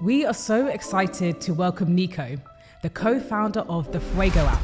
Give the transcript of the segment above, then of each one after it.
We are so excited to welcome Nico, the co founder of the Fuego app.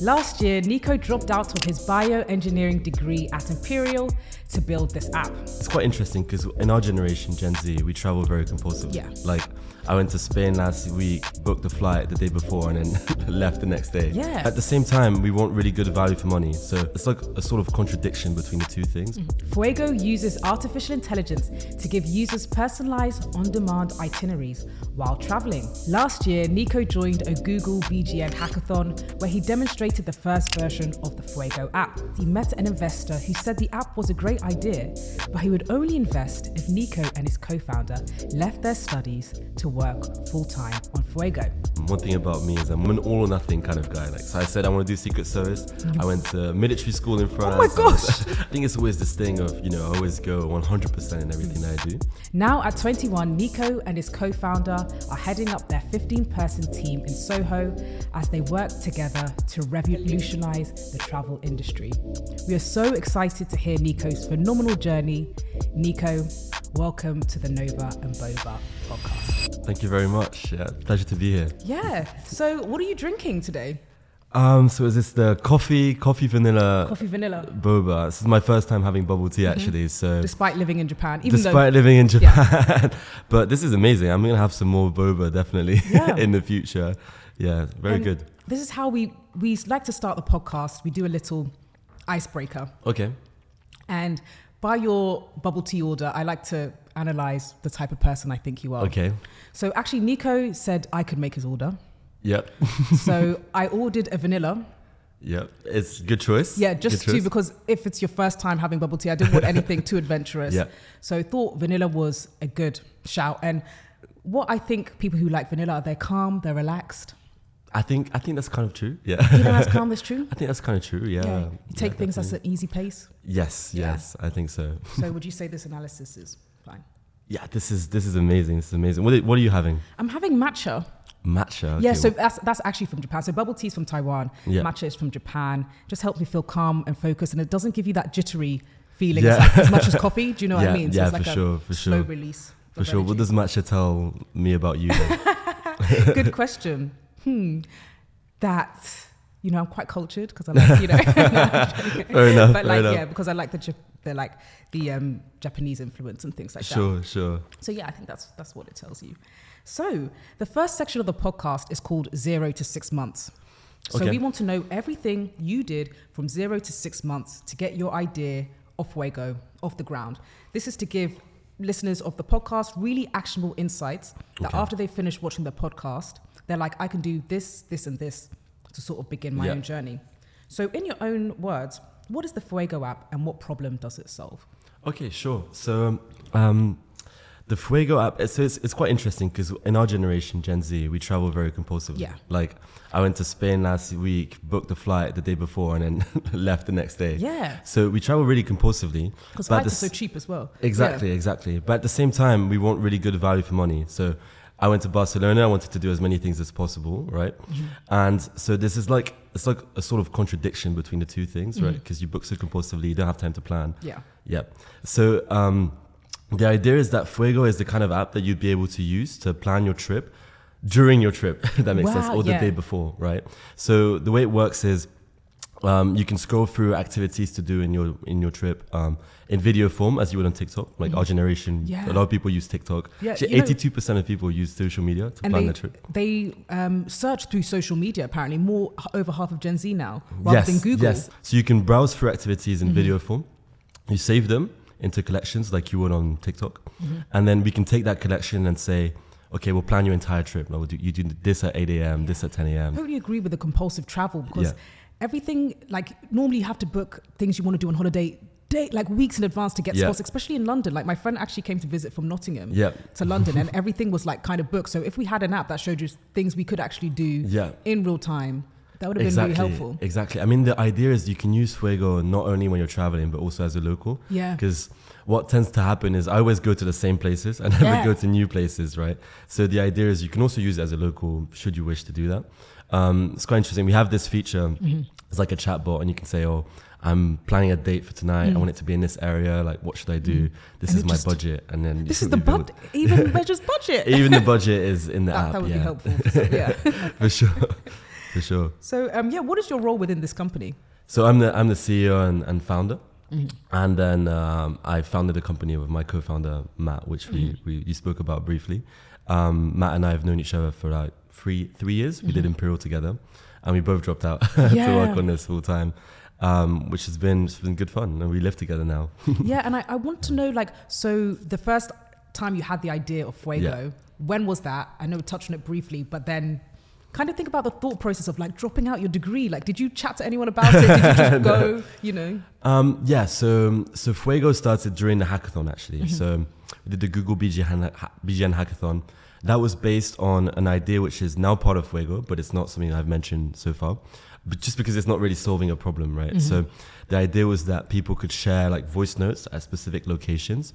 Last year, Nico dropped out of his bioengineering degree at Imperial to build this app. It's quite interesting because in our generation, Gen Z, we travel very compulsively. Yeah. Like, I went to Spain last week, booked the flight the day before, and then left the next day. Yeah. At the same time, we want really good value for money. So it's like a sort of contradiction between the two things. Mm-hmm. Fuego uses artificial intelligence to give users personalized on demand itineraries while traveling. Last year, Nico joined a Google BGN hackathon where he demonstrated the first version of the Fuego app. He met an investor who said the app was a great idea, but he would only invest if Nico and his co founder left their studies to work full time on Fuego. One thing about me is I'm an all or nothing kind of guy. Like, so I said I want to do Secret Service. I went to military school in France. Oh my gosh. I think it's always this thing of, you know, I always go 100% in everything that I do. Now at 21, Nico and his co founder are heading up their 15 person team in Soho as they work together to revolutionize the travel industry. We are so excited to hear Nico's phenomenal journey. Nico, welcome to the Nova and Boba podcast. Thank you very much. Yeah, pleasure to be here. Yeah, so what are you drinking today? Um, so is this the coffee, coffee vanilla Coffee vanilla, boba? This is my first time having bubble tea actually. So despite living in Japan. Even despite though, living in Japan, but this is amazing. I'm gonna have some more boba definitely Yeah. in the future. Yeah, very and good. This is how we, we like to start the podcast. We do a little icebreaker. Okay. And by your bubble tea order, I like to analyze the type of person I think you are. Okay. So actually, Nico said I could make his order. Yep. So I ordered a vanilla. Yep. It's good choice. Yeah, just Good to choice. because if it's your first time having bubble tea, I didn't want anything too adventurous. Yeah. So I thought vanilla was a good shout. And what I think people who like vanilla, are they're calm, they're relaxed. I think I think that's kind of true. Yeah. You know, that's calm, that's true. I think that's kind of true. Yeah. Yeah. You take Yeah, things at definitely. an easy pace. Yes. Yeah. Yes. I think so. So would you say this analysis is fine? Yeah. This is this is amazing. This is amazing. What are, what are you having? I'm having matcha. Matcha. yeah, so that's that's actually from Japan. So bubble tea is from Taiwan. Yeah. Matcha is from Japan. Just helps me feel calm and focused, and it doesn't give you that jittery feeling Yeah. as, like, as much as coffee. Do you know what I Yeah, mean? yeah, it's for like a sure, for slow release. for of sure. What does matcha tell me about you? Good question. Hmm. That you know, I'm quite cultured because I like you know. fair enough. but like enough. yeah, because I like the the like the um, Japanese influence and things like that. Sure. Sure. So yeah, I think that's that's what it tells you. So the first section of the podcast is called zero to six months. So Okay. we want to know everything you did from zero to six months to get your idea off Fuego, off the ground. This is to give listeners of the podcast really actionable insights that Okay. after they finish watching the podcast, they're like, I can do this, this, and this to sort of begin my Yeah. own journey. So in your own words, what is the Fuego app and what problem does it solve? Okay, sure. So, um, the Fuego app, so it's, it's quite interesting because in our generation, Gen Z, we travel very compulsively. Yeah. Like, I went to Spain last week, booked the flight the day before, and then left the next day. Yeah. So we travel really compulsively. Because flights are so cheap as well. Exactly, exactly. But at the same time, we want really good value for money. So I went to Barcelona. I wanted to do as many things as possible, right? Mm-hmm. And so this is like it's like a sort of contradiction between the two things, right? Mhm. Because you book so compulsively, you don't have time to plan. Yeah. Yeah. So um, the idea is that Fuego is the kind of app that you'd be able to use to plan your trip during your trip. that makes sense, Wow, or the day before, right? So the way it works is. Um, you can scroll through activities to do in your in your trip um, in video form as you would on TikTok. Like our generation, Mm-hmm. Yeah. a lot of people use TikTok. Yeah, Actually, you know- eighty-two percent of people use social media to plan they their trip. they um, search through social media. Apparently, more over half of Gen Z now, rather yes, than Google. yes. So you can browse through activities in Mm-hmm. video form. You save them into collections like you would on TikTok, Mm-hmm. and then we can take that collection and say, okay, we'll plan your entire trip. Like, we'll do, you do this at eight a.m., this at ten a.m. I totally agree with the compulsive travel because Yeah. Everything like normally you have to book things you want to do on holiday. Day, like weeks in advance to get Yeah. spots, especially in London. Like my friend actually came to visit from Nottingham Yeah. to London, and everything was like kind of booked. So if we had an app that showed you things we could actually do Yeah. in real time, that would have been Exactly. really helpful. Exactly. I mean, the idea is you can use Fuego not only when you're traveling, but also as a local. Yeah. Because what tends to happen is I always go to the same places. I never Yeah. go to new places, right? So the idea is you can also use it as a local should you wish to do that. Um, it's quite interesting. We have this feature. Mm-hmm. It's like a chat bot, and you can say, "Oh, I'm planning a date for tonight. I want it to be in this area. Like, what should I do? This Mm. And is my just- budget, and then This is the build- bud even measures budget. Even the budget is in the that, app. that would yeah, be helpful. So, yeah. for sure, for sure. so um, yeah, what is your role within this company? So I'm the I'm the CEO and, and founder, Mm-hmm. and then um, I founded a company with my co-founder Matt, which we, Mm-hmm. we you spoke about briefly. Um, Matt and I have known each other for like three three years. We did Imperial together, and we both dropped out to Mm-hmm. Work on this full time, um, which has been it's been good fun, and we live together now. yeah, and I, I want to know like so the first time you had the idea of Fuego, Yeah. when was that? I know we touched on it briefly, but then kind of think about the thought process of like dropping out your degree. Like, did you chat to anyone about it? Did you just go? You know? Um, yeah, so so Fuego started during the hackathon actually. Mm-hmm. So we did the Google BGN, BGN hackathon. That was based on an idea which is now part of Fuego, but it's not something I've mentioned so far. But just because it's not really solving a problem, right? So the idea was that people could share like voice notes at specific locations.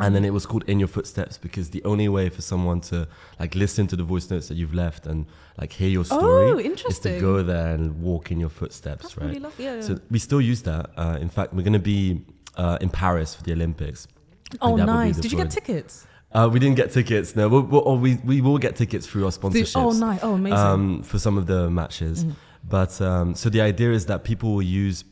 And then it was called In Your Footsteps because the only way for someone to like listen to the voice notes that you've left and like hear your story Oh, is to go there and walk in your footsteps, That's right? really lovely. Yeah, yeah. So we still use that. Uh, in fact, we're going to be uh, in Paris for the Olympics. Oh, think that will be nice. Did you get tickets? Uh, we didn't get tickets. No, we'll, we'll, or we we will get tickets through our Did- sponsorships. oh, nice. Oh, amazing. Um, for some of the matches, Mm-hmm. but um, so the idea is that people will use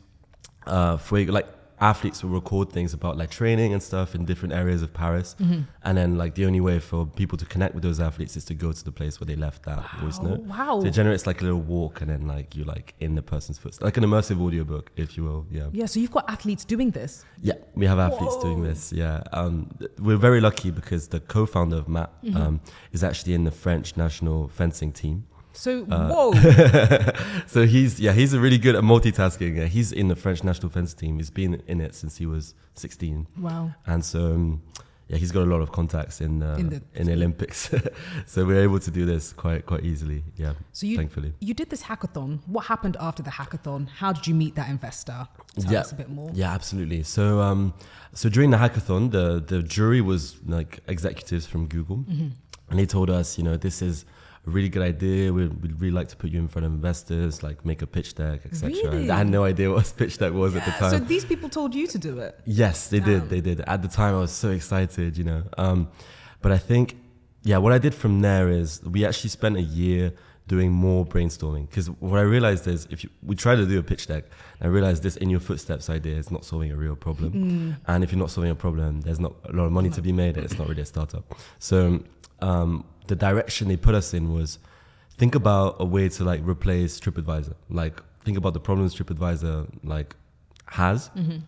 uh, Fuego, like athletes will record things about like training and stuff in different areas of Paris, Mm-hmm. and then like the only way for people to connect with those athletes is to go to the place where they left that voice Oh, note. wow. So it generates like a little walk, and then like you're like in the person's footsteps, like an immersive audiobook, if you will. Yeah. yeah, so you've got athletes doing this. Yeah, we have athletes doing this. Yeah, um, we're very lucky because the co-founder of Matt Mm-hmm. um, is actually in the French national fencing team. So, Uh, whoa. So he's yeah he's really good at multitasking. Yeah, he's in the French national fence team. He's been in it since he was 16, wow. and so um, yeah he's got a lot of contacts in uh, In in, the- the Olympics. so we're able to do this quite quite easily. Yeah, So you thankfully. you did this hackathon. What happened after the hackathon? How did you meet that investor? Tell Yeah. us a bit more. Yeah, absolutely. So, um, so during the hackathon, the the jury was like executives from Google, Mm-hmm. and they told us, you know, this is a really good idea. We'd, we'd really like to put you in front of investors, like make a pitch deck, etc. Really? I had no idea what a pitch deck was at the time. So these people told you to do it. Yes, they Damn. did. They did. At the time, I was so excited, you know. Um, but I think, yeah, what I did from there is we actually spent a year doing more brainstorming because what I realized is if you, we try to do a pitch deck, I realized this in your footsteps idea is not solving a real problem, Mm. and if you're not solving a problem, there's not a lot of money to be made, and it's not really a startup. So um, the direction they put us in was think about a way to like replace TripAdvisor. Like think about the problems TripAdvisor like has. Mm-hmm.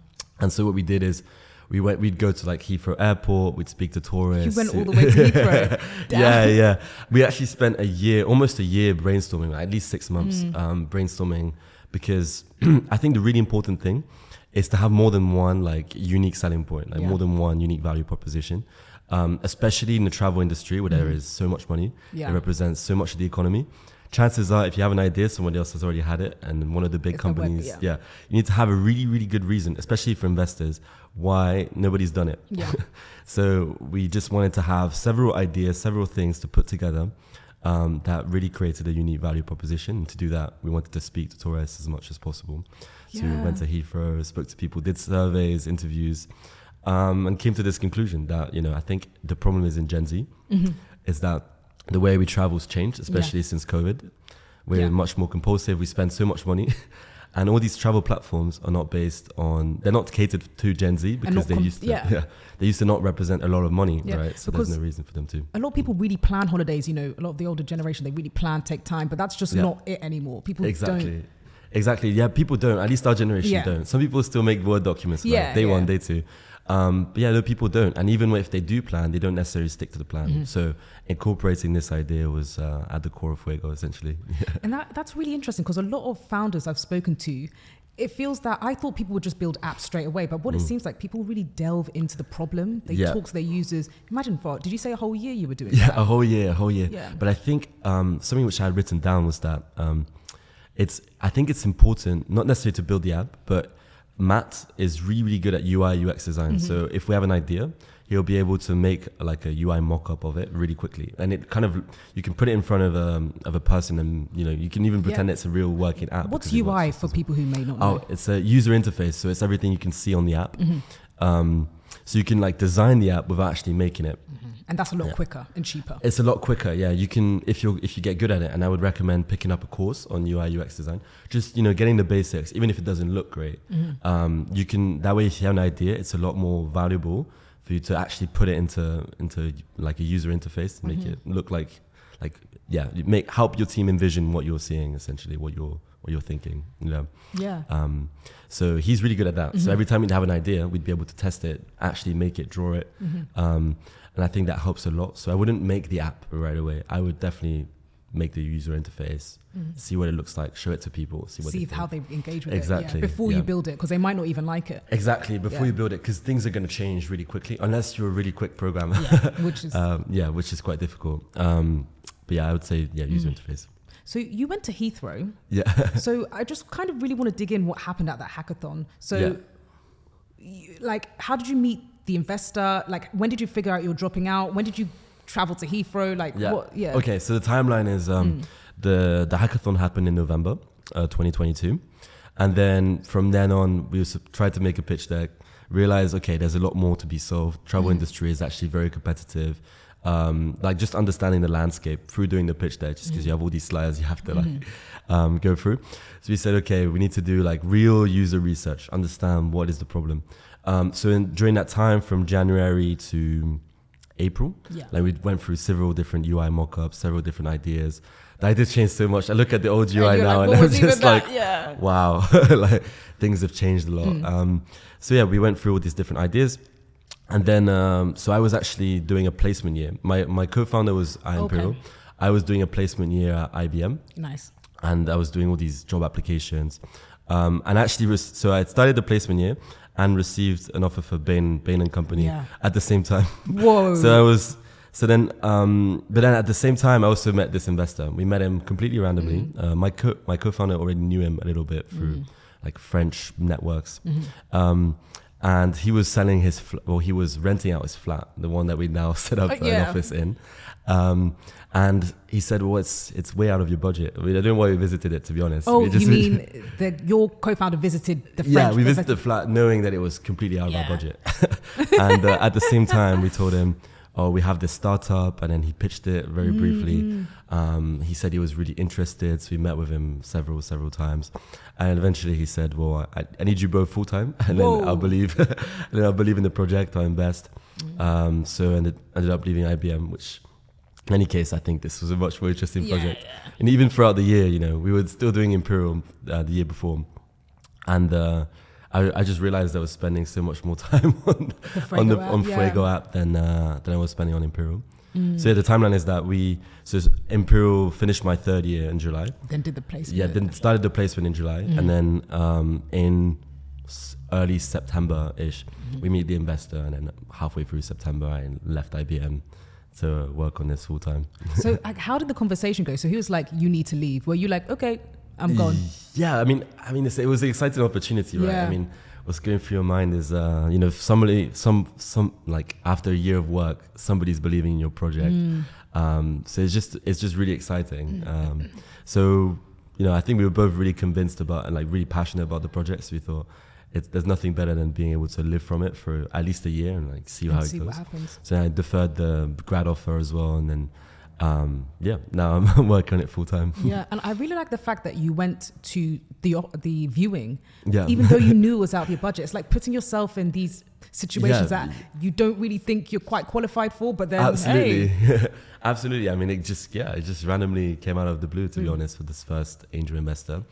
And so what we did is we went we'd go to like Heathrow Airport, we'd speak to You tourists. went all the way to Heathrow. Yeah, yeah. We actually spent a year, almost a year brainstorming, like at least six months Mm. um, brainstorming because I think the really important thing is to have more than one like unique selling point, like Yeah. more than one unique value proposition. Um, especially in the travel industry where there is so much money, Mm-hmm. Yeah. it represents so much of the economy. Chances are, if you have an idea, somebody else has already had it, and one of the big It's the web- companies, yeah. yeah, you need to have a really, really good reason, especially for investors, why nobody's done it. Yeah. So we just wanted to have several ideas, several things to put together um, that really created a unique value proposition. And to do that, we wanted to speak to tourists as much as possible. So we went to Heathrow, spoke to people, did surveys, interviews, um, and came to this conclusion that you know I think the problem is in Gen Z Mm-hmm. is that the way we travel's changed, especially since COVID. We're Yeah. much more compulsive. We spend so much money. And all these travel platforms are not based on, they're not catered to Gen Z because they com- used to, yeah. they used to not represent a lot of money, Yeah, right? So because- there's no reason for them to. A lot of people really plan holidays. You know, a lot of the older generation they really plan, take time, but that's just Yeah. not it anymore. People don't. Exactly. Exactly. Yeah, people don't. At least our generation Yeah. don't. Some people still make Word documents like Yeah, day yeah. one, day two. Um, but yeah, no, people don't. And even if they do plan, they don't necessarily stick to the plan. Mm-hmm. So incorporating this idea was uh, at the core of Fuego, essentially. And that, that's really interesting because a lot of founders I've spoken to, it feels that I thought people would just build apps straight away, but what it seems like people really delve into the problem. They Mm. Yeah. talk to their users. Imagine for did you say a whole year you were doing Yeah, that? a whole year, a whole year. Yeah. But I think um, something which I had written down was that um, it's. I think it's important, not necessarily to build the app, but Matt is really, really good at UI UX design. Mm-hmm. So if we have an idea, he'll be able to make like a UI mock-up of it really quickly, and it kind of you can put it in front of a of a person, and you know you can even pretend Yeah. it's a real working app. What's UI for people who may not know? Oh, it's a user interface, so it's everything you can see on the app. Mm-hmm. Um, so you can like design the app without actually making it. and that's a lot yeah. quicker and cheaper. It's a lot quicker. Yeah, you can if you if you get good at it, and I would recommend picking up a course on UI UX design. Just you know, getting the basics, even if it doesn't look great. Mm-hmm. Um, you can that way if you have an idea, it's a lot more valuable for you to actually put it into into like a user interface to make Mm-hmm. it look like like yeah, make help your team envision what you're seeing essentially, what you're what you're thinking. You know. yeah. Um, so he's really good at that. Mm-hmm. So every time we'd have an idea, we'd be able to test it, actually make it, draw it. Mm-hmm. Um, and I think that helps a lot. So I wouldn't make the app right away. I would definitely make the user interface, see what it looks like, show it to people, see what Mm-hmm. See they how they engage with it Exactly, yeah, before yeah. you build it because they might not even like it. Exactly before Yeah. you build it, because things are going to change really quickly, unless you're a really quick programmer. Yeah, which is um, yeah, which is quite difficult. Um, but yeah, I would say yeah, user Mm. interface. So. You went to Heathrow, Yeah. so I just kind of really want to dig in what happened at that hackathon. So, Yeah. you, like, how did you meet the investor? Like, when did you figure out you're dropping out? When did you travel to Heathrow? Like, Yeah. what? Yeah. Mm. Okay, so the timeline is um, the the hackathon happened in November, uh, 2022, and then from then on, we tried to make a pitch deck. Realized, okay, there's a lot more to be solved. Travel Mm. industry is actually very competitive. Um, like just understanding the landscape through doing the pitch deck, just Mm. because you have all these slides you have to like Mm-hmm. um, go through. So we said, okay, we need to do like real user research, understand what is the problem. Um, so in, during that time, from January to April, Yeah. like we went through several different UI mockups, several different ideas. The idea changed so much. I look at the old UI And now like, and I'm was just like, yeah. wow, like things have changed a lot. Mm. Um, so yeah, we went through all these different ideas. And then, um, so I was actually doing a placement year. My my co-founder was Ian Okay. Imperial. I was doing a placement year at IBM Nice. and I was doing all these job applications. Um, and actually, was, so I started the placement year and received an offer for Bain Bain and Company Yeah. at the same time. Whoa. so I was so then, um, but then at the same time, I also met this investor. We met him completely randomly. Mm. Uh, my co my co-founder already knew him a little bit through like French networks. Mm-hmm. And he was selling his, fl- well, he was renting out his flat, the one that we now set up Uh, an office in. Um, and he said, "Well, it's it's way out of your budget." I, mean, I don't know why we visited it, to be honest. Oh, just- you mean that your co-founder visited the French? yeah, we visited the flat knowing that it was completely out of Yeah. our budget. and uh, at the same time, we told him, "Oh, we have this startup," and then he pitched it very briefly. Mm. Um, he said he was really interested, so we met with him several, several times, and eventually he said, "Well, I, I need you both full time, and then I'll believe, and then I'll believe in the project. I'll invest." Mm. Um, so ended ended up leaving IBM, which. In any case, I think this was a much more interesting Yeah, project. And even throughout the year, you know, we were still doing Imperial uh, the year before, and uh, I, I just realized I was spending so much more time on The on the Fuego app, on yeah. App than uh, than I was spending on Imperial. Mm. So yeah, the timeline is that we so Imperial finished my third year in July. Then did the placement. Yeah, then started the placement in July, Mm. and then um, in early September ish, Mm-hmm. we meet the investor, and then halfway through September, I left IBM to work on this full time. So, like, how did the conversation go? So he was like, "You need to leave." Were you like, "Okay, I'm gone"? Yeah, I mean, I mean, it's, it was an exciting opportunity, right? Yeah. I mean, what's going through your mind is, uh, you know, if somebody, some, some, like after a year of work, somebody's believing in your project. Mm. Um, so it's just, it's just really exciting. Um, so, you know, I think we were both really convinced about and like really passionate about the project. So we thought, it's, there's nothing better than being able to live from it for at least a year and like see And how it goes. what happens. So I deferred the grad offer as well, and then, um, yeah, now I'm working on it full time. Yeah, and I really like the fact that you went to the the viewing, Yeah. even though you knew it was out of your budget. It's like putting yourself in these situations Yeah. that you don't really think you're quite qualified for, but then Absolutely. hey, Absolutely. I mean, it just, yeah, it just randomly came out of the blue, to be Mm. honest, for this first angel investor.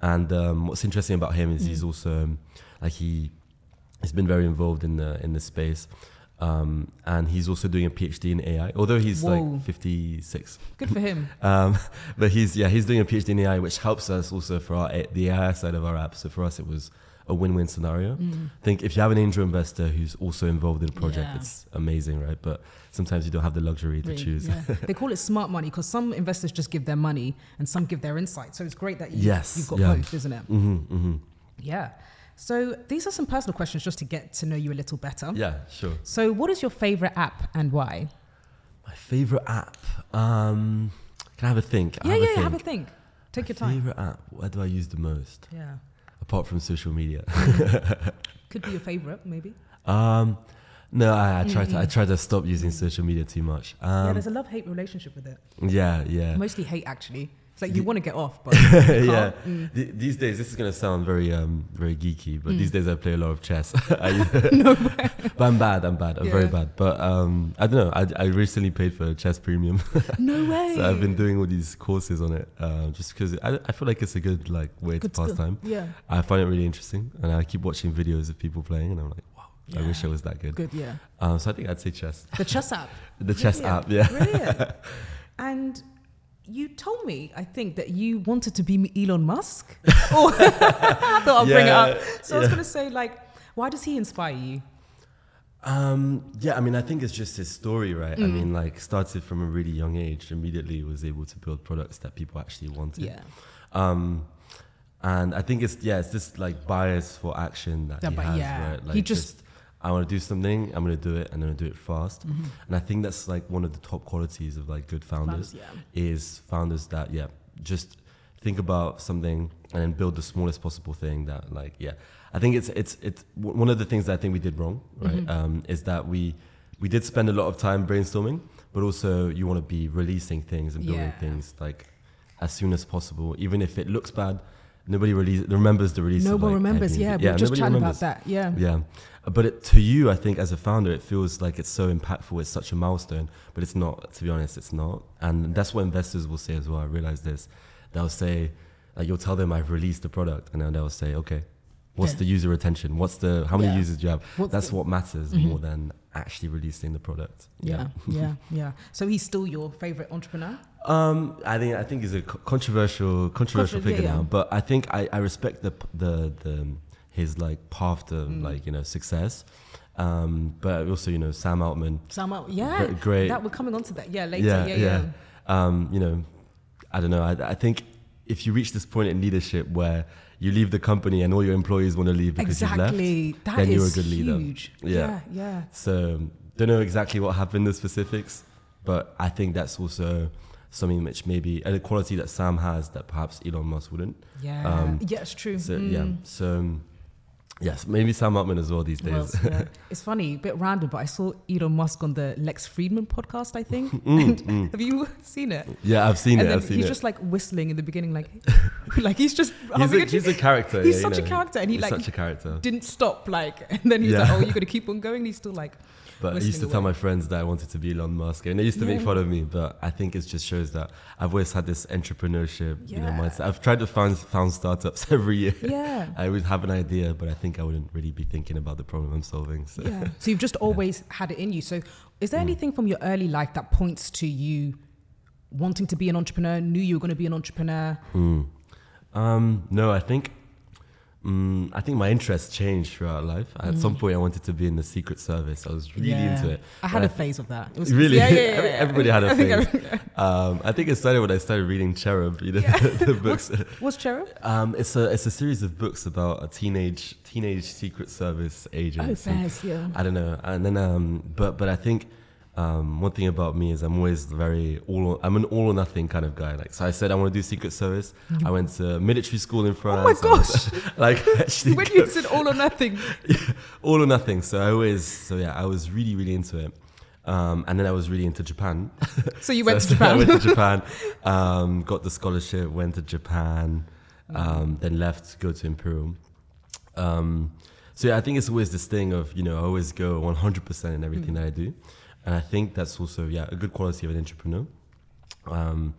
And um, what's interesting about him is Mm. he's also, like, he, he's been very involved in the, in the space. Um, and he's also doing a PhD in AI, although he's Whoa. like 56. good for him. Um, but he's, yeah, he's doing a PhD in AI, which helps us also for our, the AI side of our app. So for us, it was a win-win scenario. Mm. I think if you have an angel investor who's also involved in the project, Yeah. it's amazing, right? But sometimes you don't have the luxury to Really, choose. yeah. they call it smart money because some investors just give their money and some give their insight. So it's great that you, Yes, you've got yeah. both, isn't it? Mm-hmm, mm-hmm. Yeah. So these are some personal questions just to get to know you a little better. Yeah, sure. So, what is your favorite app and why? My favorite app. Um, can I have a think? Yeah, have yeah, a think. have a think. Take My your time. Favorite app. Where do I use the most? Yeah. Apart from social media. Could be your favorite, maybe. um, no, I, I try to. I try to stop using social media too much. yeah, Um, there's a love hate relationship with it. yeah, yeah. Mostly hate, actually. It's like you want to get off, but yeah. Mm. Th- these days, this is gonna sound very, um, very geeky, but these Mm. days I play a lot of chess. I, but I'm bad. I'm bad. I'm very bad. But um, I don't know. I, I recently paid for a chess premium, no way. so I've been doing all these courses on it, uh, just because I, I feel like it's a good like way Good to pass time. Yeah. I find it really interesting, and I keep watching videos of people playing, and I'm like, wow, I wish I was that good. Good, yeah. Um, so I think I'd say chess. The chess app. The chess Brilliant. app, yeah. Brilliant. And you told me, I think, that you wanted to be Elon Musk. oh, I thought I'll bring it up. So I was going to say, like, why does he inspire you? Um, yeah, I mean, I think it's just his story, right? Mm. I mean, like, started from a really young age, immediately was able to build products that people actually wanted. Yeah. Um, and I think it's yeah, it's this like bias for action that Yeah, he has, yeah, right? he Like just- I want to do something, I'm gonna do it, and I'm gonna do it fast. Mm-hmm. And I think that's like one of the top qualities of like good founders yeah. is founders that yeah, just think about something and then build the smallest possible thing that like yeah. I think it's it's it's one of the things that I think we did wrong, right? Mm-hmm. Um, is that we we did spend a lot of time brainstorming, but also you want to be releasing things and building Yeah. things like as soon as possible, even if it looks bad. Nobody release, remembers the release. No of, one like, remembers. Airbnb. Yeah, we were just nobody chatting remembers. about that. Yeah. Yeah, but it, to you, I think as a founder, it feels like it's so impactful. It's such a milestone, but it's not. To be honest, it's not. And that's what investors will say as well. I realize this. They'll say, like, you'll tell them I've released the product, and then they'll say, okay, what's Yeah. the user retention? What's the how many Yeah. users do you have? What's that's the- what matters Mhm. more than actually releasing the product. Yeah, yeah, yeah. So he's still your favorite entrepreneur? Um, I think I think he's a controversial controversial Contro- figure yeah. now, but I think I, I respect the the the his like path to Mm. like you know success. Um, but also you know Sam Altman, Sam, Al- yeah. Gre- great. That we're coming on to that. Yeah, later. Yeah, Yeah, yeah. yeah. um, you know, I don't know. I, I think if you reach this point in leadership where you leave the company and all your employees want to leave because you've left, That then you're a good leader. huge. Yeah. yeah, yeah. So don't know exactly what happened the specifics, but I think that's also something which maybe a quality that Sam has that perhaps Elon Musk wouldn't. Yeah, Um, yeah, it's true. So Mm. yeah, so um, yes, maybe Sam Altman as well these days. Well, yeah. It's funny, a bit random, but I saw Elon Musk on the Lex Fridman podcast, I think. Mm, And Have you seen it? yeah, I've seen and it. I've seen he's it. just like whistling in the beginning, like, like he's just he's, a, he's a character. he's yeah, you such a character, and he like such a character. didn't stop, like, and then he's Yeah. like, "Oh, you got to keep on going." And he's still like, But I used to whistling tell my friends that I wanted to be Elon Musk, and they used to make fun of me. But I think it just shows that I've always had this entrepreneurship, you know, mindset. I've tried to found found startups every year. yeah, I would have an idea, but I think I wouldn't really be thinking about the problem I'm solving. So. yeah. So you've just always had it in you. So is there Mm. anything from your early life that points to you wanting to be an entrepreneur? Knew you were going to be an entrepreneur? Mm. Um, no, I think mm, I think my interests changed throughout life. At some point, I wanted to be in the Secret Service. I was really Mm. Yeah. into it. I had But a phase of that. It was Really? Yeah, yeah, everybody had a I think phase. Um, I think it started when I started reading Cherub, you know, the books. What's cherub? Um, it's a it's a series of books about a teenage teenage Secret Service agent. Oh, yeah. I don't know, and then um, but but I think um, one thing about me is I'm always very all. I'm an all or nothing kind of guy. Like so, I said I want to do Secret Service. I went to military school in France. Oh my gosh! like actually, when you said all or nothing, all or nothing. So I always so yeah, I was really really into it. Um, and then I was really into Japan. so you went So to I Japan. went to Japan, um, got the scholarship, went to Japan, um, then left to go to Imperial. Um, so yeah, I think it's always this thing of you know I always go 100% in everything that I do, and I think that's also yeah a good quality of an entrepreneur. Um,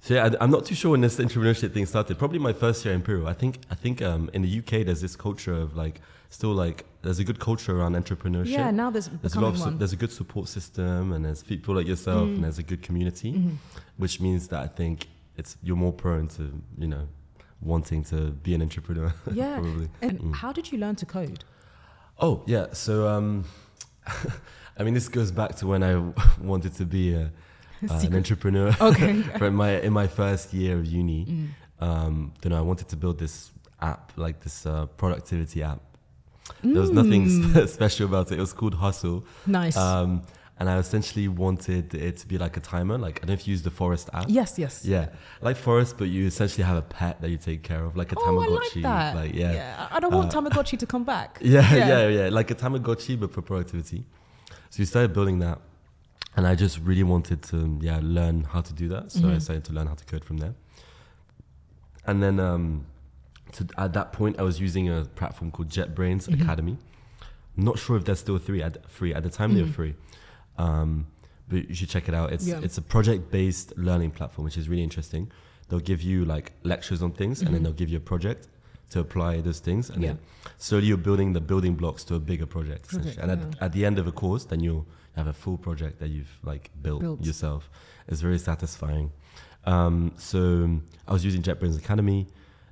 so yeah, I, am not too sure when this entrepreneurship thing started. Probably my first year in Imperial. I think I think um, in the UK there's this culture of like still like there's a good culture around entrepreneurship. yeah, now there's There's a lot of one. Mm. there's a good support system and there's people like yourself and there's a good community, Mm-hmm. which means that I think it's you're more prone to you know wanting to be an entrepreneur. Yeah. probably. And Mm. how did you learn to code? Oh yeah, so um, I mean this goes back to when I wanted to be a, uh, an entrepreneur. Okay. For my in my first year of uni, Mm. um, you know, I wanted to build this app, like this uh, productivity app. There was nothing spe- special about it. It was called Hustle. Nice. Um, and I essentially wanted it to be like a timer. Like I don't know if you use the Forest app. yes, yes. Yeah, like Forest, but you essentially have a pet that you take care of, like a Oh, I like Tamagotchi. that. Like yeah, I I don't want Uh, Tamagotchi to come back. yeah, yeah, yeah, like a Tamagotchi, but for productivity. So we started building that, and I just really wanted to, yeah, learn how to do that. So I Mhm. started to learn how to code from there. And then um, to, at that point, I was using a platform called JetBrains Mhm. Academy. Not sure if they're still free. At, free at the time, they were Mhm. free. Um, but you should check it out. It's Yeah. it's a project-based learning platform, which is really interesting. They'll give you like lectures on things, and then Mhm. they'll give you a project to apply those things, and Yeah. then slowly you're building the building blocks to a bigger project. Project, and at, yeah. at the end of a course, then you'll have a full project that you've like built, Built. yourself. It's very satisfying. Um, so I was using JetBrains Academy.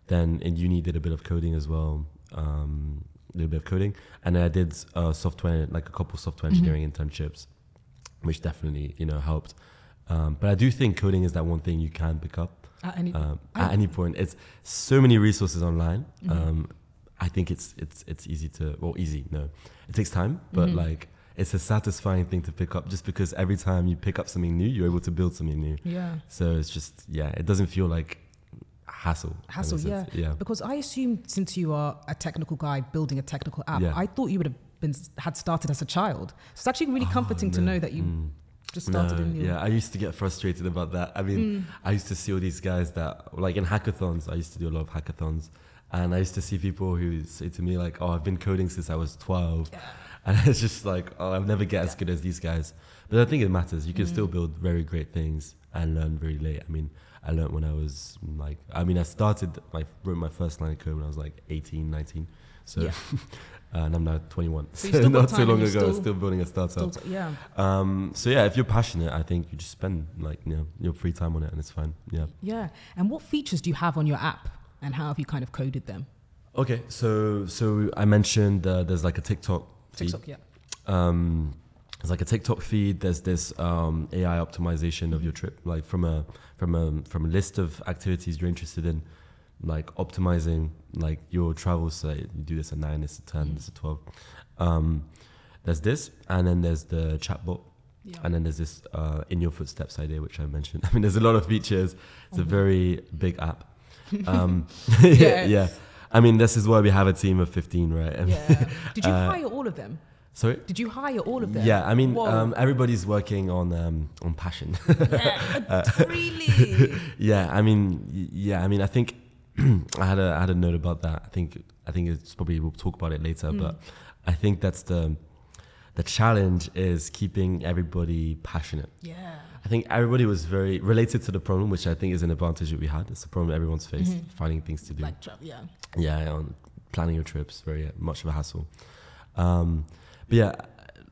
Then in uni, did a bit of coding as well. Um, a bit of coding, and then I did uh, software, like a couple software Mhm. engineering internships, which definitely you know helped. Um, but I do think coding is that one thing you can pick up At any, um, at any point. It's so many resources online. Mhm. Um, I think it's it's it's easy to well easy no, it takes time, but Mhm. like it's a satisfying thing to pick up just because every time you pick up something new, you're able to build something new. yeah. So it's just yeah, it doesn't feel like hassle. Hassle, yeah. yeah. Because I assumed since you are a technical guy building a technical app, Yeah. I thought you would have been had started as a child. So it's actually really Oh, comforting to know that you Mm. Just started No, yeah, I used to get frustrated about that. I mean, Mm. I used to see all these guys that, like in hackathons, I used to do a lot of hackathons. And I used to see people who say to me, like, oh, I've been coding since I was 12. Yeah. And it's just like, oh, I'll never get as good as these guys. But I think it matters. You can Mm. still build very great things and learn very late. I mean, I learned when I was like, I mean, I started, my wrote my first line of code when I was like 18, 19. So, Yeah. and I'm now 21. So got not too long ago, still- still building a startup. Still- yeah. Um, so yeah, if you're passionate, I think you just spend like you know your free time on it, and it's fine. Yeah. Yeah. And what features do you have on your app and how have you kind of coded them? Okay. So so I mentioned uh, there's like a TikTok. feed. TikTok, yeah. Um, there's like a TikTok feed. There's this um, AI optimization of your trip, like from a from a from a list of activities you're interested in, like optimizing like your travels. So you do this at nine, this at 10 Mhm. this at twelve. Um, there's this, and then there's the chatbot. Yeah. And then there's this uh, in your footsteps idea, which I mentioned. I mean, there's a lot of features. It's a Mhm. very big app. Um, Yeah. yeah. I mean, this is why we have a team of 15, right? And- yeah. Did you Uh, hire all of them? Sorry. Did you hire all of them? Yeah, I mean, um, everybody's working on um, on passion. Yeah, really? yeah, I mean, yeah, I mean, I think I had a I had a note about that. I think I think it's probably we'll talk about it later, Mm. but I think that's the the challenge is keeping everybody passionate. Yeah. I think everybody was very related to the problem, which I think is an advantage that we had. It's a problem everyone's faced, Mhm. finding things to do. Like, yeah. yeah, on planning your trips, very uh, much of a hassle. Um, but yeah,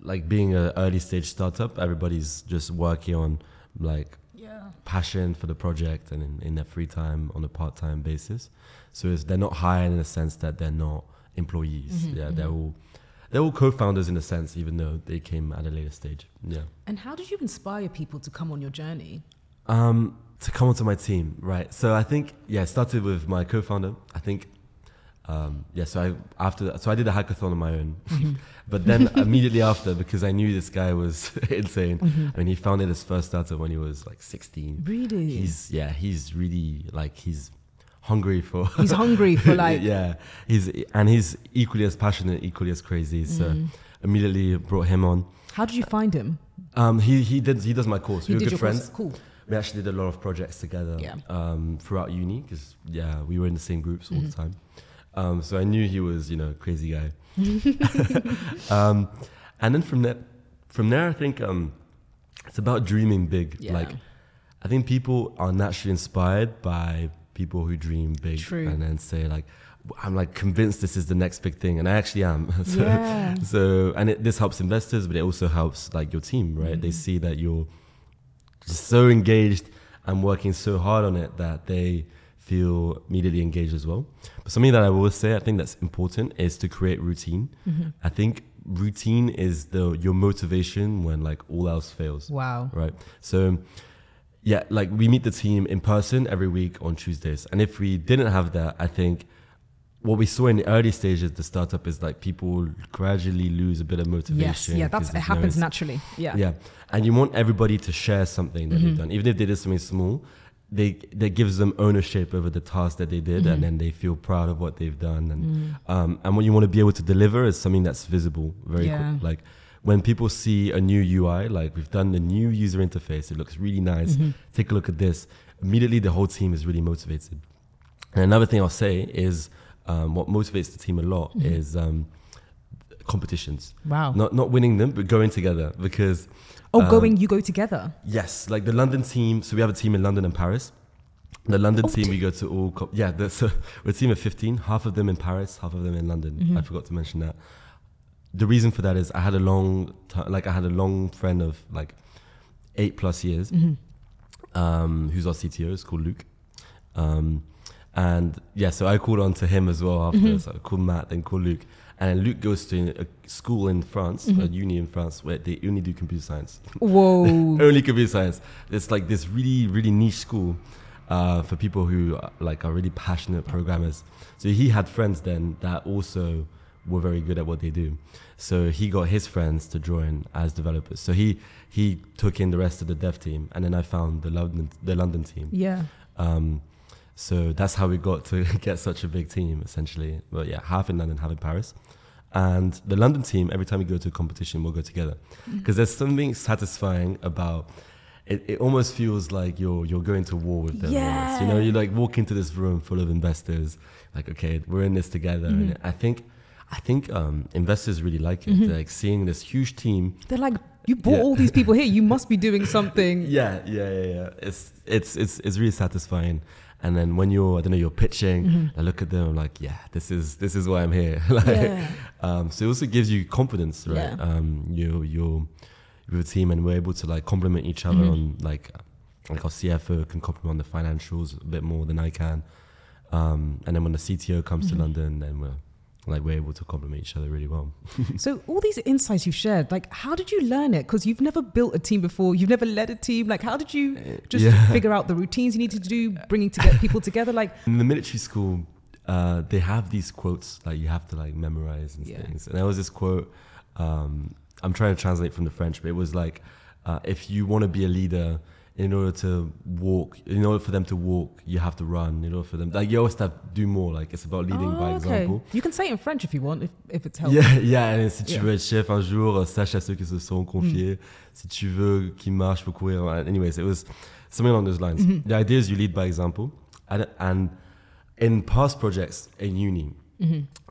like being an early stage startup, everybody's just working on like Yeah. passion for the project and in, in their free time on a part time basis. So it's, they're not hired in the sense that they're not employees. Mhm, yeah, they're mhm. all they're all co-founders in a sense, even though they came at a later stage. Yeah. And how did you inspire people to come on your journey? Um, to come onto my team, right? So I think yeah, it started with my co-founder. I think um, yeah. So I after so I did a hackathon on my own, but then immediately after because I knew this guy was insane. I mean, he founded his first startup when he was like 16. Really? He's yeah, he's really like he's hungry for. He's hungry for like. yeah, he's and he's equally as passionate, equally as crazy. So Mm. immediately brought him on. How did you find him? Um, he he did he does my course. He we were good your course? friends. Cool. We actually did a lot of projects together Yeah. um, throughout uni because yeah, we were in the same groups all Mhm. the time. Um, so I knew he was you know a crazy guy. um, and then from there, from there, I think um, it's about dreaming big. Yeah. Like I think people are naturally inspired by people who dream big True. and then say like. I'm like convinced this is the next big thing, and I actually am. so, Yeah. so and it, this helps investors, but it also helps like your team, right? They Mhm. see that you're just so engaged and working so hard on it that they feel immediately engaged as well. But something that I will say, I think that's important, is to create routine. Mhm. I think routine is the your motivation when like all else fails, Wow. right? So yeah, like we meet the team in person every week on Tuesdays, and if we didn't have that, I think what we saw in the early stages of the startup is like people gradually lose a bit of motivation. Yes, yeah, that's it there's no happens naturally. Yeah. yeah, and you want everybody to share something that Mm-hmm. they've done, even if they did something small. They that gives them ownership over the task that they did, Mm-hmm. and then they feel proud of what they've done. And Mm. um, and what you want to be able to deliver is something that's visible, very Yeah. quick. Like when people see a new UI, like we've done the new user interface, it looks really nice. Mm-hmm. Take a look at this. Immediately, the whole team is really motivated. And another thing I'll say is um, what motivates the team a lot Mm-hmm. is um, competitions. Wow. Not not winning them, but going together because oh, um, going, you go together. Yes, like the London team. So we have a team in London and Paris. The London Oh, team, we go to all. Co- yeah, the, so we're a team of fifteen. Half of them in Paris, half of them in London. Mm-hmm. I forgot to mention that. The reason for that is I had a long, ti like I had a long friend of like eight plus years, Mm-hmm. um, who's our CTO. It's called Luke. Um, and yeah, so I called on to him as well after. Mm-hmm. So I called Matt, then called Luke. And Luke goes to a school in France, Mm-hmm. a uni in France, where they only do computer science Whoa. only computer science. It's like this really, really niche school uh, for people who uh, like are really passionate programmers. So he had friends then that also were very good at what they do. So he got his friends to join as developers. So he he took in the rest of the dev team, and then I found the London the London team. yeah. Um, so that's how we got to get such a big team, essentially. But yeah, half in London, half in Paris. And the London team, every time we go to a competition, we'll go together. Mm-hmm. Because there's something satisfying about it. It almost feels like you're you're going to war with them. almost. You know, you like walk into this room full of investors, like, okay, we're in this together. And mm-hmm. I think I think um, investors really like it. Mm-hmm. Like seeing this huge team They're like, you brought Yeah. all these people here. You must be doing something. yeah, yeah, yeah, yeah. It's it's it's it's really satisfying. And then when you're, I don't know, you're pitching, I look at them, I'm like, yeah, this is this is why I'm here. like, Yeah. um, so it also gives you confidence, right? Yeah. Um, you you're with a team, and we're able to like complement each other on like like our CFO can complement on the financials a bit more than I can. Um, and then when the CTO comes to London, then we're like we're able to complement each other really well. So all these insights you've shared, like, how did you learn it? Because you've never built a team before. You've never led a team. Like, how did you just Uh, yeah. figure out the routines you need to do, bringing together people together? Like, in the military school, uh, they have these quotes that you have to like memorize and Yeah. things. And there was this quote. Um, I'm trying to translate from the French, but it was like, uh, if you want to be a leader, in order to walk, in order for them to walk, you have to run. In order for them, like you always have to do more. Like it's about leading by Oh, example. You can say it in French if you want, if, if it's helpful. Yeah, yeah, et si tu Yeah. veux être chef un jour, euh, sache à ceux qui se sont confiés. Mm. Si tu veux qu'ils marchent, faut courir. Anyways, it was something along those lines. Mm-hmm. The idea is you lead by example. And, and in past projects in uni,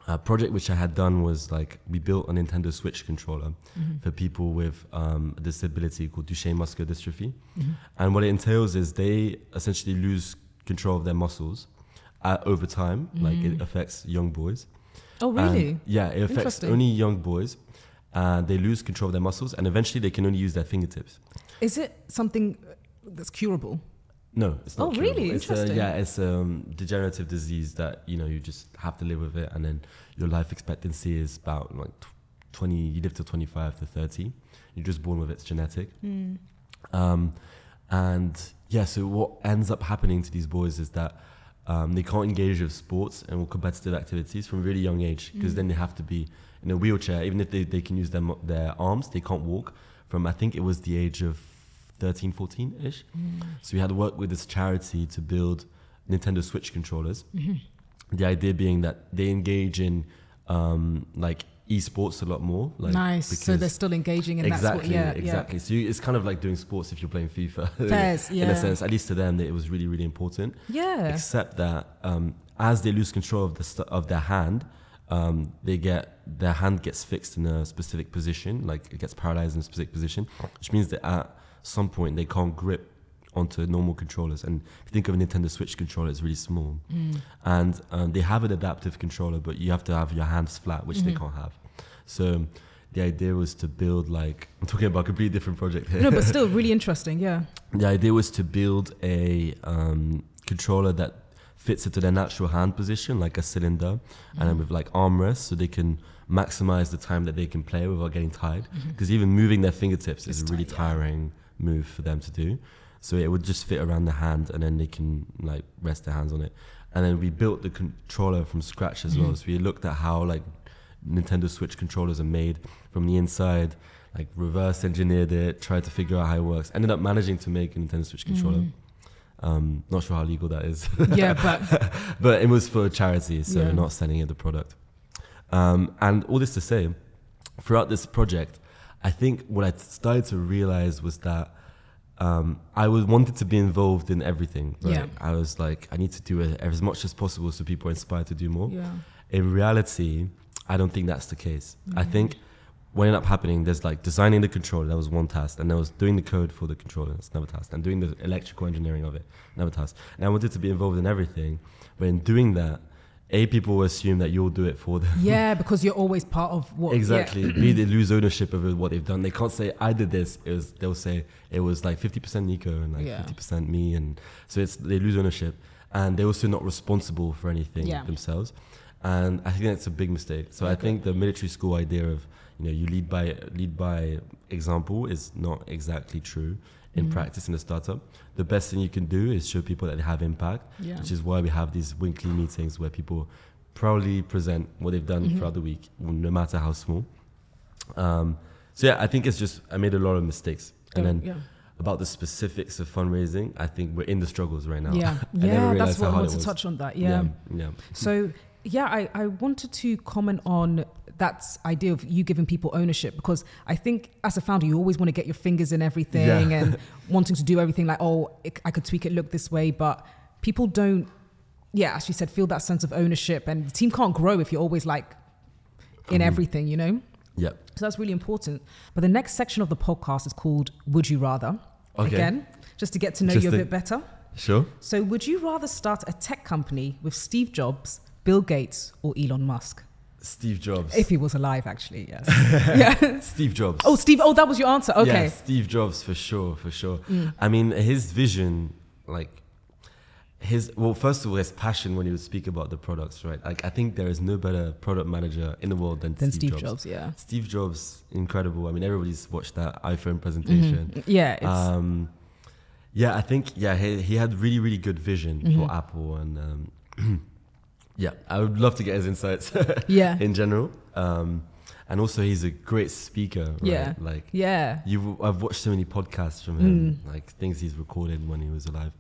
a project which I had done was like we built a Nintendo Switch controller for people with um, a disability called Duchenne muscular dystrophy. And what it entails is they essentially lose control of their muscles uh, over time. Like it affects young boys. Oh, And, really? yeah, it affects only young boys. And they lose control of their muscles, and eventually they can only use their fingertips. Is it something that's curable? No, it's not. Oh, curable. really? It's a, Interesting. yeah, it's a um, degenerative disease that you know you just have to live with it, and then your life expectancy is about like twenty. You live to twenty-five to thirty. You're just born with it. It's genetic. Um, and yeah, so what ends up happening to these boys is that um, they can't engage with sports and competitive activities from a really young age because then they have to be in a wheelchair. Even if they, they can use their, their arms, they can't walk from, I think it was the age of 13, 14 ish. So we had to work with this charity to build Nintendo Switch controllers. The idea being that they engage in um, like esports a lot more. Like nice. So they're still engaging, in exactly, what. Yeah, exactly. So you, it's kind of like doing sports if you're playing FIFA. Fairs, in yeah. a sense, at least to them, it was really, really important. Yeah. Yeah. Except that um, as they lose control of the st- of their hand, um, they get their hand gets fixed in a specific position, like it gets paralyzed in a specific position, which means that at some point they can't grip onto normal controllers. And if you think of a Nintendo Switch controller, it's really small, and um, they have an adaptive controller, but you have to have your hands flat, which they can't have. So the idea was to build like I'm talking about a completely different project here. No, but still really interesting. Yeah. The idea was to build a um, controller that fits into their natural hand position, like a cylinder, and then with like armrests, so they can maximize the time that they can play without getting tired. Because even moving their fingertips is It's a really tight, yeah. Move for them to do. so it would just fit around the hand, and then they can like rest their hands on it. And then we built the controller from scratch as well. Mhm. So we looked at how like Nintendo Switch controllers are made from the inside, like reverse engineered it, tried to figure out how it works. Ended up managing to make a Nintendo Switch controller. Mm. Um, not sure how legal that is, yeah, but but it was for charity, so Yeah. not selling it the product. Um, and all this to say, throughout this project, I think what I started to realize was that um, I was wanted to be involved in everything. Right? Yeah. I was like, I need to do it as much as possible so people are inspired to do more. yeah. In reality, I don't think that's the case. I Mhm. think what ended up happening, there's like designing the controller, that was one task, and there was doing the code for the controller, that's another task, and doing the electrical engineering of it, another task. And I wanted to be involved in everything, but in doing that, A, people will assume that you'll do it for them. Yeah, because you're always part of what. yeah. Exactly. B, they lose ownership of what they've done. They can't say, I did this. It was, they'll say it was like 50% Nico and like Yeah. 50% me. And so it's, they lose ownership. And they're also not responsible for anything Yeah. themselves. And I think that's a big mistake. So I think the military school idea of, you know, you lead by, lead by example is not exactly true in Mhm. practice in a startup. The best thing you can do is show people that they have impact Yeah. which is why we have these weekly meetings where people proudly present what they've done Mhm. throughout the week, no matter how small. Um, so yeah, I think it's just I made a lot of mistakes, and then yeah. about the specifics of fundraising, I think we're in the struggles right now. Yeah, yeah, that's what I want to touch on. That, yeah. yeah, So, yeah, I, I wanted to comment on that idea of you giving people ownership because I think as a founder, you always want to get your fingers in everything Yeah. and wanting to do everything like, oh, it, I could tweak it, look this way. But people don't, yeah, as you said, feel that sense of ownership. And the team can't grow if you're always like in Mhm. everything, you know? yeah. So that's really important. But the next section of the podcast is called Would You Rather? Okay, Again, just to get to know you a bit better. sure. So, would you rather start a tech company with Steve Jobs, Bill Gates, or Elon Musk? Steve Jobs. If he was alive, actually, yes. yeah. Steve Jobs. Oh, Steve. Oh, that was your answer. Yeah, Okay. Steve Jobs for sure, for sure. Mm. I mean, his vision, like his well, first of all, his passion when he would speak about the products, right? Like I think there is no better product manager in the world than, Then Steve, Steve Jobs. Jobs. yeah. Steve Jobs, incredible. I mean, everybody's watched that iPhone presentation. Mhm. Yeah. It's, Um, yeah, I think yeah, he, he had really really good vision Mhm. for Apple, and um, yeah, I would love to get his insights yeah. in general. Um, and also, he's a great speaker. Right? Yeah. like yeah. You've, I've watched so many podcasts from him, like things he's recorded when he was alive.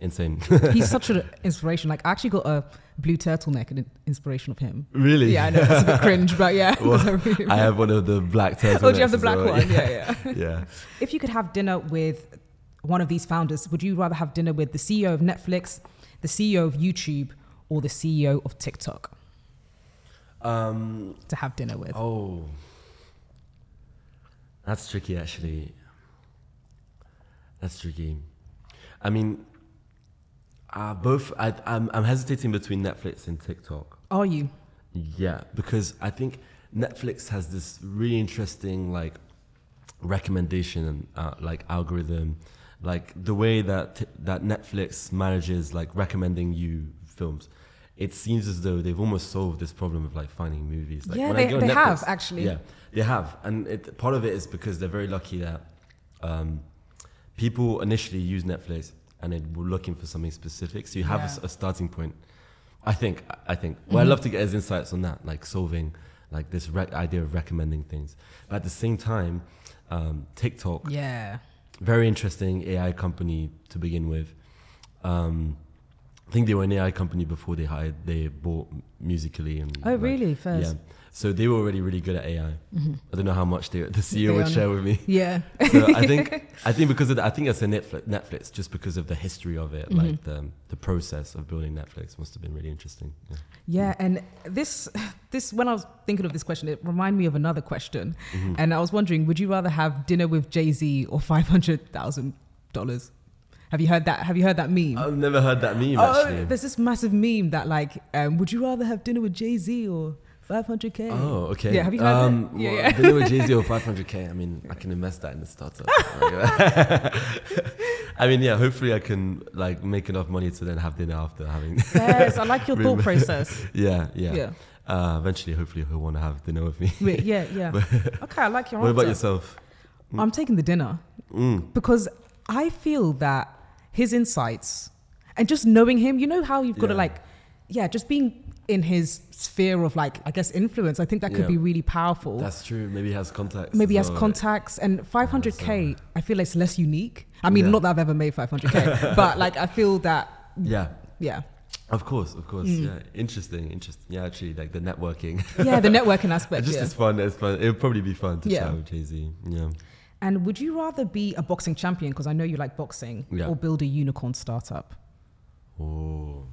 Insane. He's such an inspiration. Like, I actually got a blue turtleneck in inspiration of him. really? Yeah, I know. It's a bit cringe, but yeah. Well, I have one of the black turtlenecks. Oh, do you have the black well. one? Yeah, yeah. yeah. If you could have dinner with one of these founders, would you rather have dinner with the CEO of Netflix, the CEO of YouTube, or the CEO of TikTok Um, to have dinner with? oh, that's tricky, actually. That's tricky. I mean, uh, both. I, I'm, I'm hesitating between Netflix and TikTok. Are you? Yeah, because I think Netflix has this really interesting like recommendation and uh, like algorithm, like the way that t- that Netflix manages like recommending you films. It seems as though they've almost solved this problem of like finding movies. Like, yeah, when I they, they have Netflix- actually. Yeah, they have, and it, part of it is because they're very lucky that um, people initially use Netflix and they were looking for something specific. So you have Yeah. a, starting point. I think. I think. Well, I'd Mhm. love to get his insights on that, like solving like this rec- idea of recommending things. But at the same time, um, TikTok, Yeah. very interesting AI company to begin with. Um, I think they were an AI company before they hired. They bought Musical.ly and. Oh, like, really? First. Yeah. So they were already really good at AI. Mhm. I don't know how much they, the They CEO would own- share with me. Yeah. So I think I think because of the, I think it's a Netflix, Netflix just because of the history of it, like Mhm. the the process of building Netflix must have been really interesting. Yeah. Yeah, and this, this when I was thinking of this question, it reminded me of another question, Mhm. and I was wondering, would you rather have dinner with Jay Z or five hundred thousand dollars? Have you heard that? Have you heard that meme? I've never heard that meme oh, actually. there's this massive meme that like, um, would you rather have dinner with Jay Z or five hundred k? Oh, okay. Yeah, have you heard um, that? Well, yeah. Dinner with Jay Z or 500k. I mean, I can invest that in the startup. I mean, yeah. Hopefully, I can like make enough money to then have dinner after having. Yes, I like your thought process. yeah, yeah. Yeah, Uh, eventually, hopefully, he'll want to have dinner with me. Wait, yeah, yeah. Okay, I like your answer. what answer. about yourself? I'm taking the dinner Mm. because I feel that his insights and just knowing him, you know how you've got to like, yeah, just being in his sphere of like, I guess, influence. I think that could Yeah. be really powerful. That's true. Maybe he has contacts. Maybe he has well, right? contacts and 500k. I feel like it's less unique. I mean, Yeah. not that I've ever made 500k, but like I feel that, Yeah. yeah, Of course, of course. Mm. Yeah, interesting, interesting. Yeah, actually, like the networking. yeah, the networking aspect. just yeah. as fun. It's fun. It would probably be fun to Yeah. chat with Jay Z. Yeah. And would you rather be a boxing champion because I know you like boxing, Yeah. or build a unicorn startup? Oh.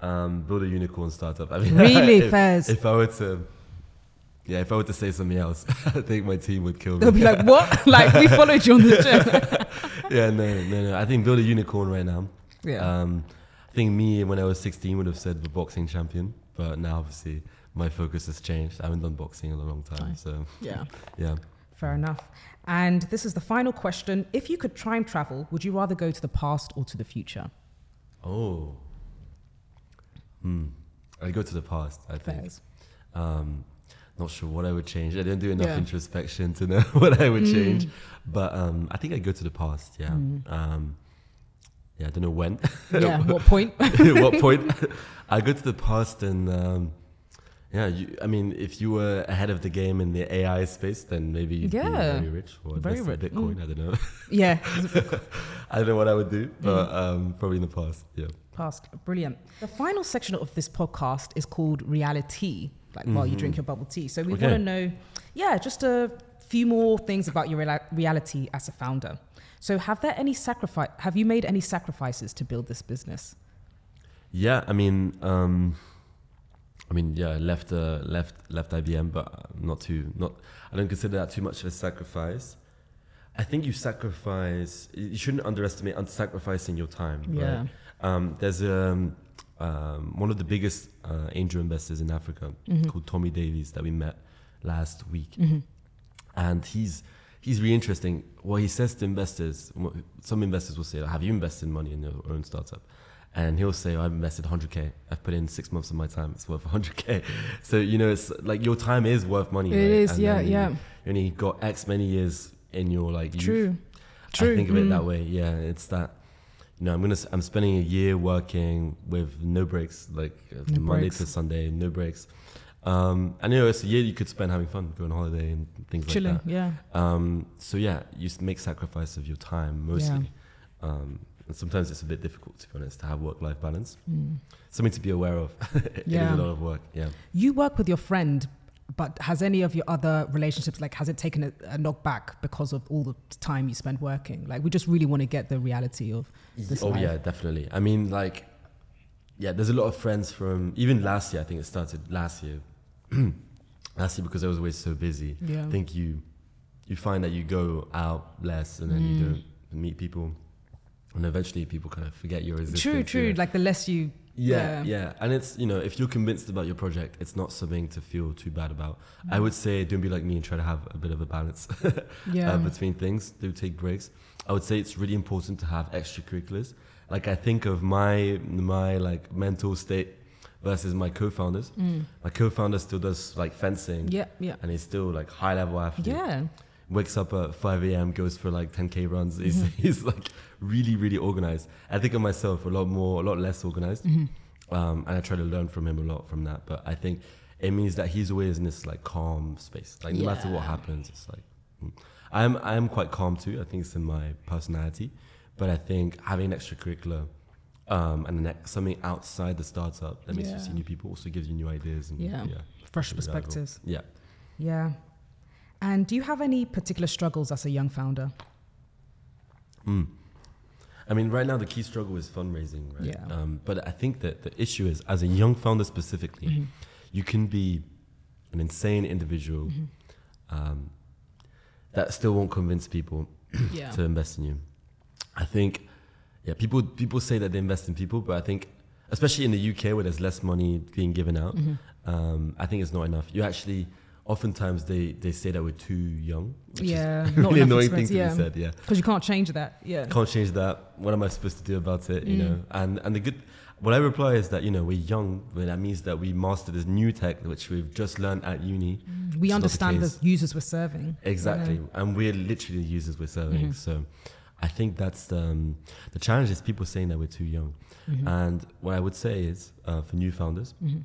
Um, build a unicorn startup. I mean, Really, if, Fez? if I were to, yeah, if I were to say something else, I think my team would kill me. They'll be like, "What? like we followed you on this journey." yeah, no, no, no. I think build a unicorn right now. yeah, Um, I think me when I was 16 would have said the boxing champion, but now obviously my focus has changed. I haven't done boxing in a long time, so yeah. yeah. Fair enough. And this is the final question: If you could time travel, would you rather go to the past or to the future? Oh. Hmm. I go to the past. I think. Um, not sure what I would change. I didn't do enough Yeah. introspection to know what I would Mm. change. But um, I think I'd go to the past. Yeah. Um, yeah. I don't know when. Yeah. what point? What point? I go to the past and. Um, yeah, you, I mean, if you were ahead of the game in the AI space, then maybe you'd Yeah. be very rich or Very rich. Bitcoin. Mm. I don't know. yeah. I don't know what I would do, but Mm. um, probably in the past. Yeah. Past. Brilliant. The final section of this podcast is called reality, like while you drink your bubble tea. So we Okay. want to know, yeah, just a few more things about your reality as a founder. So have there any sacrifice? Have you made any sacrifices to build this business? Yeah, I mean, um, I mean, yeah, I left uh, left left IBM, but not too not. I don't consider that too much of a sacrifice. I think you sacrifice. You shouldn't underestimate un- sacrificing your time. Yeah. Right? Um, there's um, um, one of the biggest uh, angel investors in Africa Mm-hmm. called Tomi Davies that we met last week, and he's he's really interesting. What he says to investors, some investors will say, "Have you invested money in your own startup?" And he'll say, "I've invested 100k. I've put in six months of my time. It's worth 100k." So you know, it's like your time is worth money. It right? is, And yeah, yeah. You only got X many years in your like youth. True. True. I think of it Mm. that way. Yeah, it's that. You know, I'm gonna. I'm spending a year working with no breaks, like No Monday breaks. to Sunday, no breaks. Um, and you know, it's a year you could spend having fun, going on holiday and things Chilling. like that. Yeah. Um, so yeah, you make sacrifice of your time mostly. Um, and sometimes it's a bit difficult, to be honest, to have work-life balance. Mm. Something to be aware of. it Yeah. is a lot of work. Yeah. You work with your friend, but has any of your other relationships like has it taken a, a knock back because of all the time you spend working? Like we just really want to get the reality of this oh life. yeah, definitely. I mean, like, yeah, there's a lot of friends from even last year. I think it started last year. last year because I was always so busy. Yeah. I think you you find that you go out less and then you Mm. don't meet people, and eventually people kind of forget your existence. True, you true. know? Like the less you Yeah, yeah, and it's you know if you're convinced about your project, it's not something to feel too bad about. I would say don't be like me and try to have a bit of a balance Yeah. uh, between things. Do take breaks. I would say it's really important to have extracurriculars. Like I think of my my like mental state versus my co-founders. My co-founder still does like fencing, Mm. Yeah, yeah. and he's still like high level athlete Yeah. wakes up at 5 a.m., goes for like 10k runs. He's, Mm-hmm. he's like really, really organized. I think of myself a lot more, a lot less organized. Mm-hmm. Um, and I try to learn from him a lot from that. But I think it means that he's always in this like calm space. Like no matter what happens, it's like mm. I'm I'm quite calm too. I think it's in my personality. But I think having an extracurricular um, and an ex- something outside the startup that makes you see new people also gives you new ideas and Yeah. yeah Fresh really valuable. perspectives. Yeah. Yeah. And do you have any particular struggles as a young founder? Mm. I mean, right now the key struggle is fundraising, right? Yeah. Um, but I think that the issue is, as a young founder specifically, Mm-hmm. you can be an insane individual Mm-hmm. um, that still won't convince people Yeah. to invest in you. I think, yeah, people people say that they invest in people, but I think, especially in the UK where there's less money being given out, Mm-hmm. um, I think it's not enough. You actually, oftentimes they they say that we're too young, which Yeah, is not really annoying thing to yeah. be said. Yeah Because you can't change that. Yeah. can't change that. What am I supposed to do about it? You Mm. know, and and the good, what I reply is that you know we're young, but that means that we master this new tech which we've just learned at uni. Mm, we understand the, the, users we're serving. Exactly, and we're literally the users we're serving. Mm-hmm. So, I think that's the, um, the challenge is people saying that we're too young. Mm-hmm. And what I would say is uh, for new founders, mm-hmm.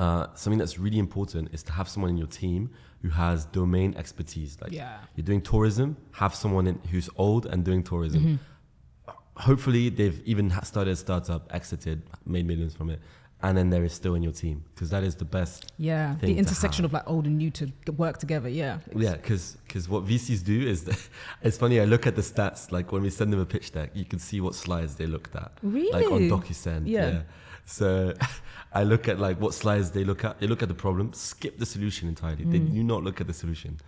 uh, something that's really important is to have someone in your team who has domain expertise. Like yeah. you're doing tourism, have someone in, who's old and doing tourism. Mm-hmm hopefully they've even started a startup, exited, made millions from it, and then there is still in your team because that is the best. Yeah, the intersection of like old and new to work together. Yeah. Yeah, because because what VCs do is, it's funny. I look at the stats. Like when we send them a pitch deck, you can see what slides they looked at. Really? Like on DocSend. Yeah. yeah. So I look at like what slides they look at. They look at the problem, skip the solution entirely. Mm. They do not look at the solution,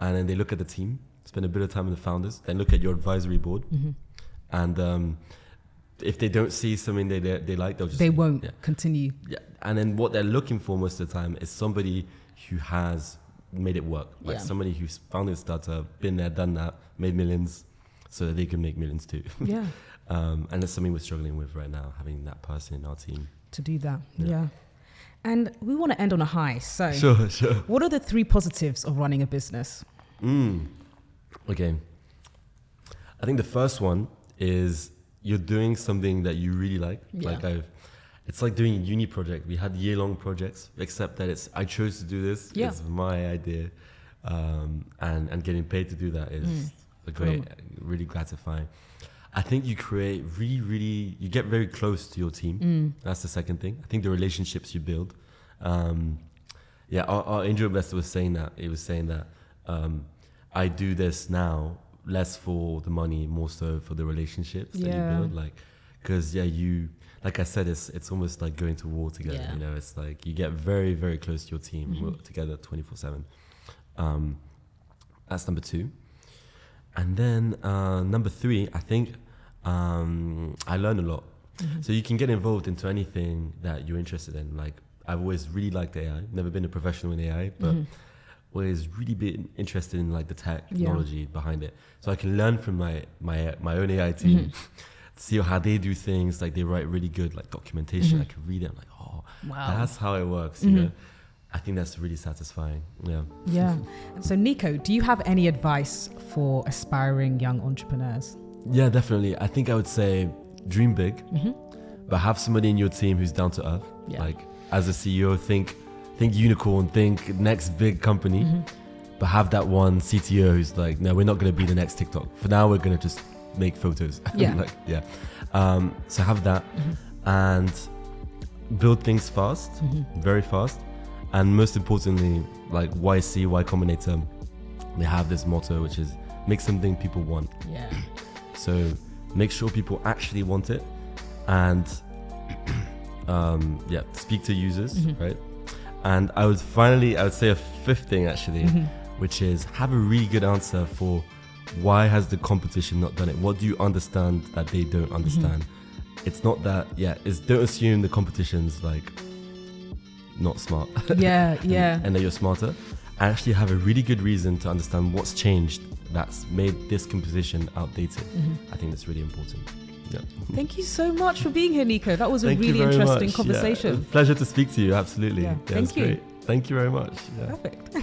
and then they look at the team, spend a bit of time with the founders, then look at your advisory board. Mm-hmm and um, if they don't see something they they, they like, they'll just they won't yeah. continue. Yeah, and then what they're looking for most of the time is somebody who has made it work, like yeah. somebody who's founded a startup, been there, done that, made millions, so that they can make millions too. Yeah, um, and that's something we're struggling with right now, having that person in our team to do that. yeah. yeah. And we want to end on a high. So, sure, sure. What are the three positives of running a business? Mm. Okay. I think the first one is you're doing something that you really like. Yeah. Like I've, it's like doing a uni project. We had year long projects, except that it's I chose to do this. Yeah. It's my idea, um, and and getting paid to do that is mm. a great, really gratifying. I think you create really, really, you get very close to your team. Mm. That's the second thing. I think the relationships you build. Um, yeah, our, our angel investor was saying that. He was saying that um, I do this now less for the money, more so for the relationships yeah. that you build. Like, because yeah, you like I said, it's it's almost like going to war together. Yeah. You know, it's like you get very very close to your team, mm-hmm. work together twenty four seven. Um, that's number two, and then uh, number three, I think um, I learn a lot. Mm-hmm. So you can get involved into anything that you're interested in. Like I've always really liked AI. Never been a professional in AI, but mm-hmm was really been interested in like the technology yeah. behind it. So I can learn from my my my own AI team, mm-hmm. see how they do things. Like they write really good like documentation. Mm-hmm. I can read it. I'm like, oh, wow. that's how it works. Mm-hmm. You know, I think that's really satisfying. Yeah. Yeah. so Nico, do you have any advice for aspiring young entrepreneurs? Yeah, definitely. I think I would say dream big, mm-hmm. but have somebody in your team who's down to earth. Yeah. Like as a CEO, think think unicorn, think next big company, mm-hmm. but have that one CTO who's like, no, we're not going to be the next TikTok. For now, we're going to just make photos. Yeah. like, yeah. Um, so have that mm-hmm. and build things fast, mm-hmm. very fast. And most importantly, like YC, Y Combinator, they have this motto, which is make something people want. Yeah. So make sure people actually want it and um, yeah, speak to users, mm-hmm. right? And I would finally, I would say a fifth thing actually, mm-hmm. which is have a really good answer for why has the competition not done it? What do you understand that they don't mm-hmm. understand? Mm-hmm. It's not that, yeah, it's don't assume the competition's like not smart. Yeah, yeah. and, and that you're smarter. I actually have a really good reason to understand what's changed that's made this composition outdated. Mm-hmm. I think that's really important. Yeah. Thank you so much for being here, Nico. That was a really interesting much. conversation. Yeah. Pleasure to speak to you. Absolutely. Yeah. Thank you. Great. Thank you very much. Yeah. Perfect.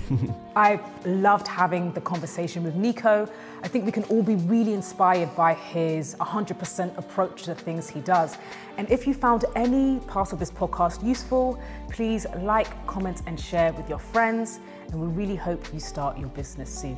I've loved having the conversation with Nico. I think we can all be really inspired by his 100% approach to the things he does. And if you found any part of this podcast useful, please like, comment, and share with your friends. And we really hope you start your business soon.